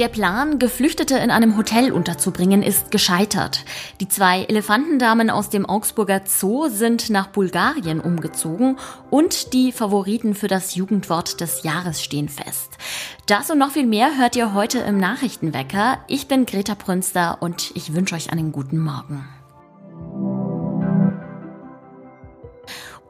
Der Plan, Geflüchtete in einem Hotel unterzubringen, ist gescheitert. Die zwei Elefantendamen aus dem Augsburger Zoo sind nach Bulgarien umgezogen und die Favoriten für das Jugendwort des Jahres stehen fest. Das und noch viel mehr hört ihr heute im Nachrichtenwecker. Ich bin Greta Prünster und ich wünsche euch einen guten Morgen.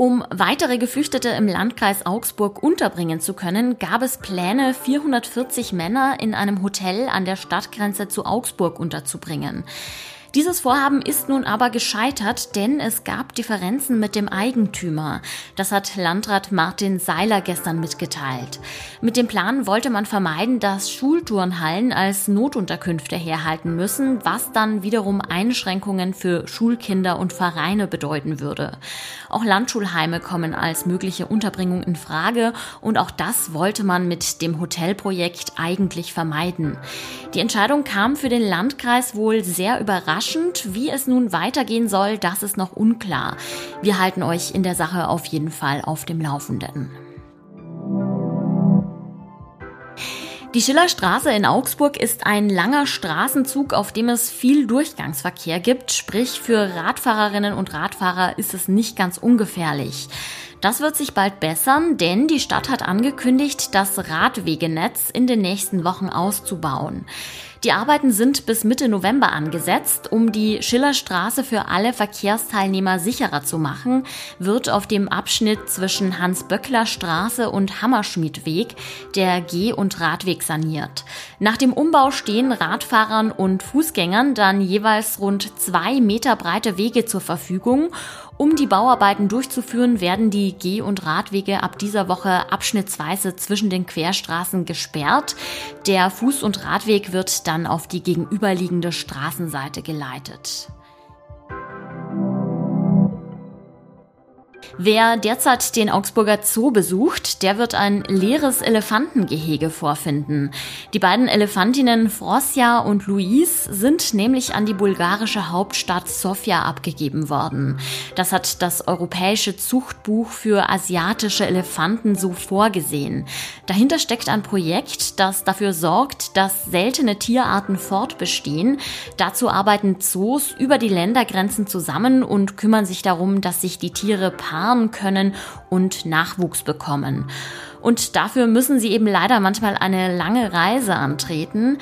Um weitere Geflüchtete im Landkreis Augsburg unterbringen zu können, gab es Pläne, 440 Männer in einem Hotel an der Stadtgrenze zu Augsburg unterzubringen. Dieses Vorhaben ist nun aber gescheitert, denn es gab Differenzen mit dem Eigentümer. Das hat Landrat Martin Seiler gestern mitgeteilt. Mit dem Plan wollte man vermeiden, dass Schulturnhallen als Notunterkünfte herhalten müssen, was dann wiederum Einschränkungen für Schulkinder und Vereine bedeuten würde. Auch Landschulheime kommen als mögliche Unterbringung in Frage und auch das wollte man mit dem Hotelprojekt eigentlich vermeiden. Die Entscheidung kam für den Landkreis wohl sehr überraschend überraschend. Wie es nun weitergehen soll, das ist noch unklar. Wir halten euch in der Sache auf jeden Fall auf dem Laufenden. Die Schillerstraße in Augsburg ist ein langer Straßenzug, auf dem es viel Durchgangsverkehr gibt. Sprich, für Radfahrerinnen und Radfahrer ist es nicht ganz ungefährlich. Das wird sich bald bessern, denn die Stadt hat angekündigt, das Radwegenetz in den nächsten Wochen auszubauen. Die Arbeiten sind bis Mitte November angesetzt. Um die Schillerstraße für alle Verkehrsteilnehmer sicherer zu machen, wird auf dem Abschnitt zwischen Hans-Böckler Straße und Hammerschmiedweg der Geh- und Radweg saniert. Nach dem Umbau stehen Radfahrern und Fußgängern dann jeweils rund zwei Meter breite Wege zur Verfügung um die Bauarbeiten durchzuführen, werden die Geh- und Radwege ab dieser Woche abschnittsweise zwischen den Querstraßen gesperrt. Der Fuß- und Radweg wird dann auf die gegenüberliegende Straßenseite geleitet. Wer derzeit den Augsburger Zoo besucht, der wird ein leeres Elefantengehege vorfinden. Die beiden Elefantinnen Frosja und Louise sind nämlich an die bulgarische Hauptstadt Sofia abgegeben worden. Das hat das europäische Zuchtbuch für asiatische Elefanten so vorgesehen. Dahinter steckt ein Projekt, das dafür sorgt, dass seltene Tierarten fortbestehen. Dazu arbeiten Zoos über die Ländergrenzen zusammen und kümmern sich darum, dass sich die Tiere paaren lernen können und Nachwuchs bekommen. Und dafür müssen sie eben leider manchmal eine lange Reise antreten.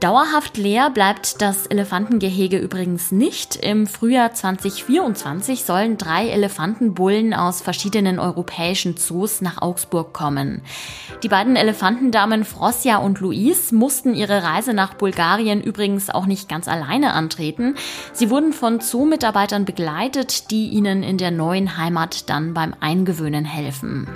Dauerhaft leer bleibt das Elefantengehege übrigens nicht. Im Frühjahr 2024 sollen drei Elefantenbullen aus verschiedenen europäischen Zoos nach Augsburg kommen. Die beiden Elefantendamen Frosja und Luis mussten ihre Reise nach Bulgarien übrigens auch nicht ganz alleine antreten. Sie wurden von Zoo-Mitarbeitern begleitet, die ihnen in der neuen Heimat dann beim Eingewöhnen helfen.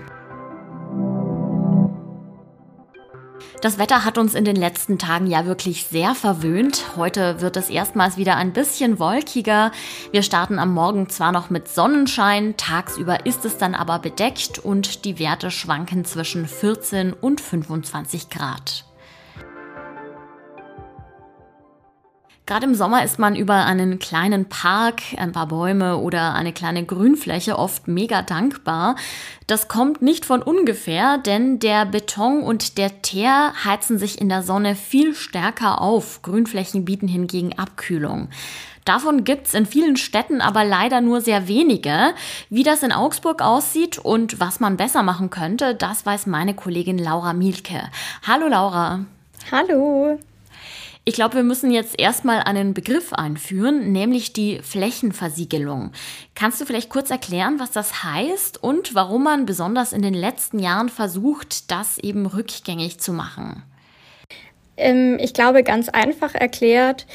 Das Wetter hat uns in den letzten Tagen ja wirklich sehr verwöhnt. Heute wird es erstmals wieder ein bisschen wolkiger. Wir starten am Morgen zwar noch mit Sonnenschein, tagsüber ist es dann aber bedeckt und die Werte schwanken zwischen 14 und 25 Grad. Gerade im Sommer ist man über einen kleinen Park, ein paar Bäume oder eine kleine Grünfläche oft mega dankbar. Das kommt nicht von ungefähr, denn der Beton und der Teer heizen sich in der Sonne viel stärker auf. Grünflächen bieten hingegen Abkühlung. Davon gibt's in vielen Städten aber leider nur sehr wenige. Wie das in Augsburg aussieht und was man besser machen könnte, das weiß meine Kollegin Laura Mielke. Hallo Laura. Hallo. Ich glaube, wir müssen jetzt erstmal einen Begriff einführen, nämlich die Flächenversiegelung. Kannst du vielleicht kurz erklären, was das heißt und warum man besonders in den letzten Jahren versucht, das eben rückgängig zu machen? Ähm, ich glaube, ganz einfach erklärt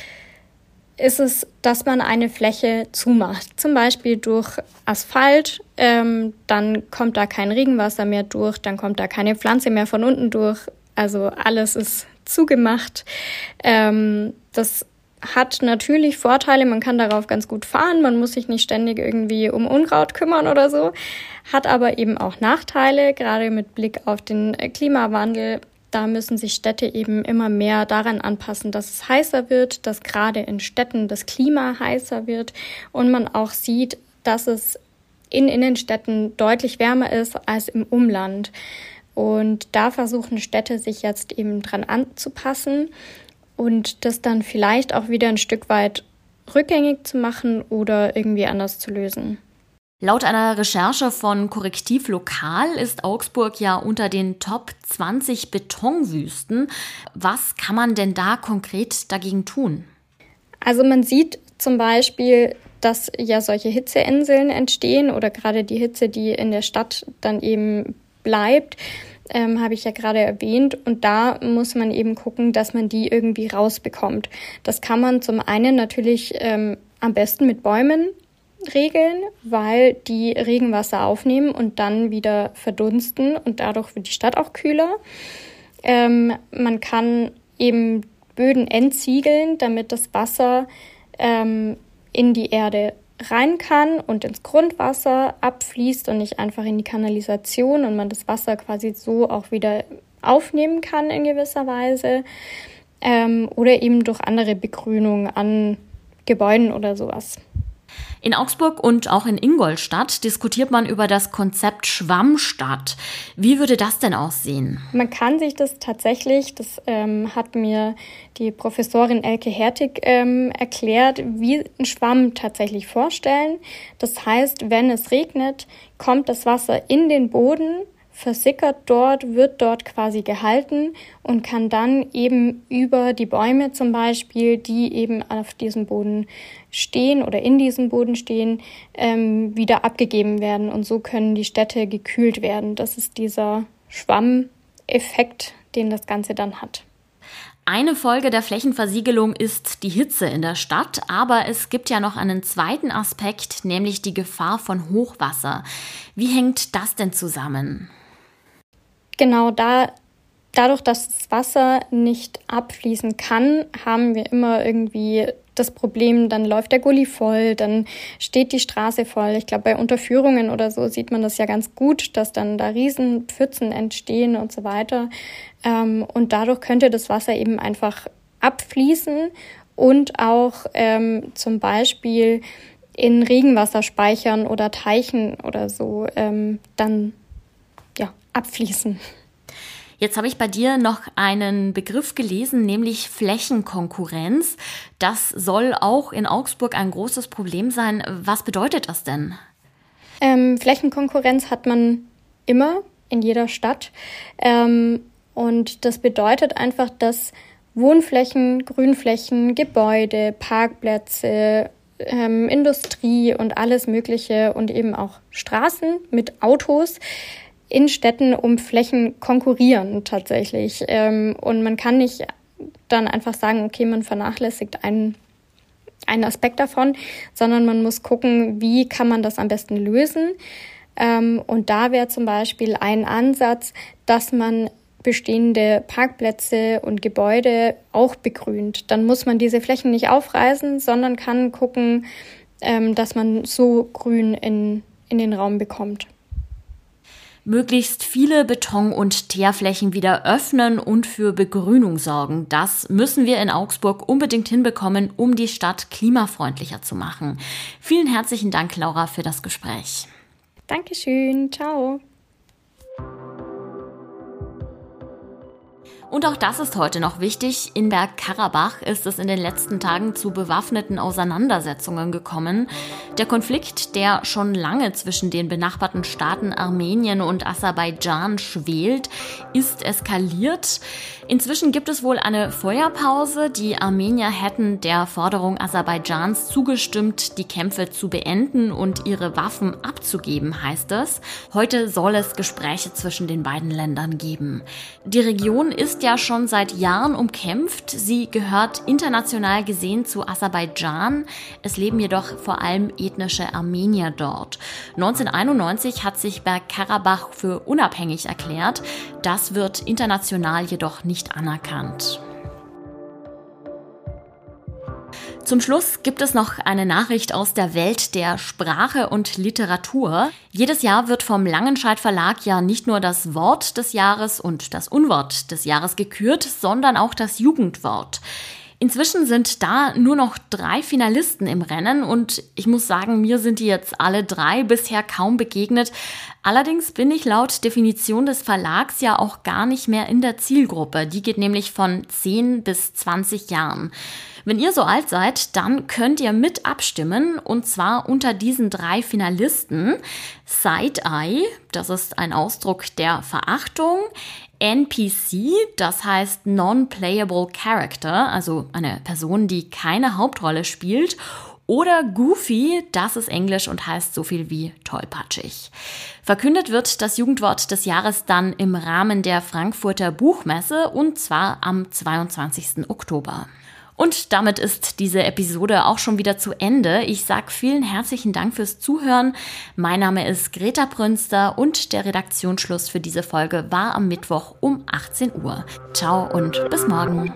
ist es, dass man eine Fläche zumacht, zum Beispiel durch Asphalt, ähm, dann kommt da kein Regenwasser mehr durch, dann kommt da keine Pflanze mehr von unten durch. Also alles ist zugemacht. Ähm, das hat natürlich Vorteile, man kann darauf ganz gut fahren, man muss sich nicht ständig irgendwie um Unkraut kümmern oder so, hat aber eben auch Nachteile, gerade mit Blick auf den Klimawandel. Da müssen sich Städte eben immer mehr daran anpassen, dass es heißer wird, dass gerade in Städten das Klima heißer wird und man auch sieht, dass es in Innenstädten deutlich wärmer ist als im Umland. Und da versuchen Städte sich jetzt eben dran anzupassen und das dann vielleicht auch wieder ein Stück weit rückgängig zu machen oder irgendwie anders zu lösen. Laut einer Recherche von Korrektiv Lokal ist Augsburg ja unter den Top 20 Betonwüsten. Was kann man denn da konkret dagegen tun? Also man sieht zum Beispiel, dass ja solche Hitzeinseln entstehen oder gerade die Hitze, die in der Stadt dann eben bleibt, ähm, habe ich ja gerade erwähnt. Und da muss man eben gucken, dass man die irgendwie rausbekommt. Das kann man zum einen natürlich ähm, am besten mit Bäumen regeln, weil die Regenwasser aufnehmen und dann wieder verdunsten und dadurch wird die Stadt auch kühler. Ähm, man kann eben Böden entziegeln, damit das Wasser ähm, in die Erde rein kann und ins Grundwasser abfließt und nicht einfach in die Kanalisation und man das Wasser quasi so auch wieder aufnehmen kann in gewisser Weise. Ähm, oder eben durch andere Begrünung an Gebäuden oder sowas. In Augsburg und auch in Ingolstadt diskutiert man über das Konzept Schwammstadt. Wie würde das denn aussehen? Man kann sich das tatsächlich, das ähm, hat mir die Professorin Elke Hertig ähm, erklärt, wie ein Schwamm tatsächlich vorstellen. Das heißt, wenn es regnet, kommt das Wasser in den Boden versickert dort, wird dort quasi gehalten und kann dann eben über die Bäume zum Beispiel, die eben auf diesem Boden stehen oder in diesem Boden stehen, ähm, wieder abgegeben werden. Und so können die Städte gekühlt werden. Das ist dieser Schwammeffekt, den das Ganze dann hat. Eine Folge der Flächenversiegelung ist die Hitze in der Stadt, aber es gibt ja noch einen zweiten Aspekt, nämlich die Gefahr von Hochwasser. Wie hängt das denn zusammen? Genau da, dadurch, dass das Wasser nicht abfließen kann, haben wir immer irgendwie das Problem, dann läuft der Gully voll, dann steht die Straße voll. Ich glaube, bei Unterführungen oder so sieht man das ja ganz gut, dass dann da Riesenpfützen entstehen und so weiter. Ähm, und dadurch könnte das Wasser eben einfach abfließen und auch ähm, zum Beispiel in Regenwasserspeichern oder Teichen oder so ähm, dann abfließen. Jetzt habe ich bei dir noch einen Begriff gelesen, nämlich Flächenkonkurrenz. Das soll auch in Augsburg ein großes Problem sein. Was bedeutet das denn? Ähm, Flächenkonkurrenz hat man immer in jeder Stadt. Ähm, und das bedeutet einfach, dass Wohnflächen, Grünflächen, Gebäude, Parkplätze, ähm, Industrie und alles Mögliche und eben auch Straßen mit Autos in Städten um Flächen konkurrieren tatsächlich. Ähm, und man kann nicht dann einfach sagen, okay, man vernachlässigt einen, einen Aspekt davon, sondern man muss gucken, wie kann man das am besten lösen. Ähm, und da wäre zum Beispiel ein Ansatz, dass man bestehende Parkplätze und Gebäude auch begrünt. Dann muss man diese Flächen nicht aufreißen, sondern kann gucken, ähm, dass man so Grün in, in den Raum bekommt möglichst viele Beton- und Teerflächen wieder öffnen und für Begrünung sorgen. Das müssen wir in Augsburg unbedingt hinbekommen, um die Stadt klimafreundlicher zu machen. Vielen herzlichen Dank, Laura, für das Gespräch. Dankeschön. Ciao. Und auch das ist heute noch wichtig. In Bergkarabach ist es in den letzten Tagen zu bewaffneten Auseinandersetzungen gekommen. Der Konflikt, der schon lange zwischen den benachbarten Staaten Armenien und Aserbaidschan schwelt, ist eskaliert. Inzwischen gibt es wohl eine Feuerpause. Die Armenier hätten der Forderung Aserbaidschans zugestimmt, die Kämpfe zu beenden und ihre Waffen abzugeben, heißt es. Heute soll es Gespräche zwischen den beiden Ländern geben. Die Region ist ja schon seit Jahren umkämpft. Sie gehört international gesehen zu Aserbaidschan. Es leben jedoch vor allem ethnische Armenier dort. 1991 hat sich Bergkarabach für unabhängig erklärt. Das wird international jedoch nicht anerkannt. Zum Schluss gibt es noch eine Nachricht aus der Welt der Sprache und Literatur. Jedes Jahr wird vom Langenscheidt Verlag ja nicht nur das Wort des Jahres und das Unwort des Jahres gekürt, sondern auch das Jugendwort. Inzwischen sind da nur noch drei Finalisten im Rennen und ich muss sagen, mir sind die jetzt alle drei bisher kaum begegnet. Allerdings bin ich laut Definition des Verlags ja auch gar nicht mehr in der Zielgruppe. Die geht nämlich von 10 bis 20 Jahren. Wenn ihr so alt seid, dann könnt ihr mit abstimmen und zwar unter diesen drei Finalisten. Side-Eye, das ist ein Ausdruck der Verachtung. NPC, das heißt Non-Playable Character, also eine Person, die keine Hauptrolle spielt. Oder Goofy, das ist Englisch und heißt so viel wie tollpatschig. Verkündet wird das Jugendwort des Jahres dann im Rahmen der Frankfurter Buchmesse und zwar am 22. Oktober. Und damit ist diese Episode auch schon wieder zu Ende. Ich sage vielen herzlichen Dank fürs Zuhören. Mein Name ist Greta Prünster und der Redaktionsschluss für diese Folge war am Mittwoch um 18 Uhr. Ciao und bis morgen.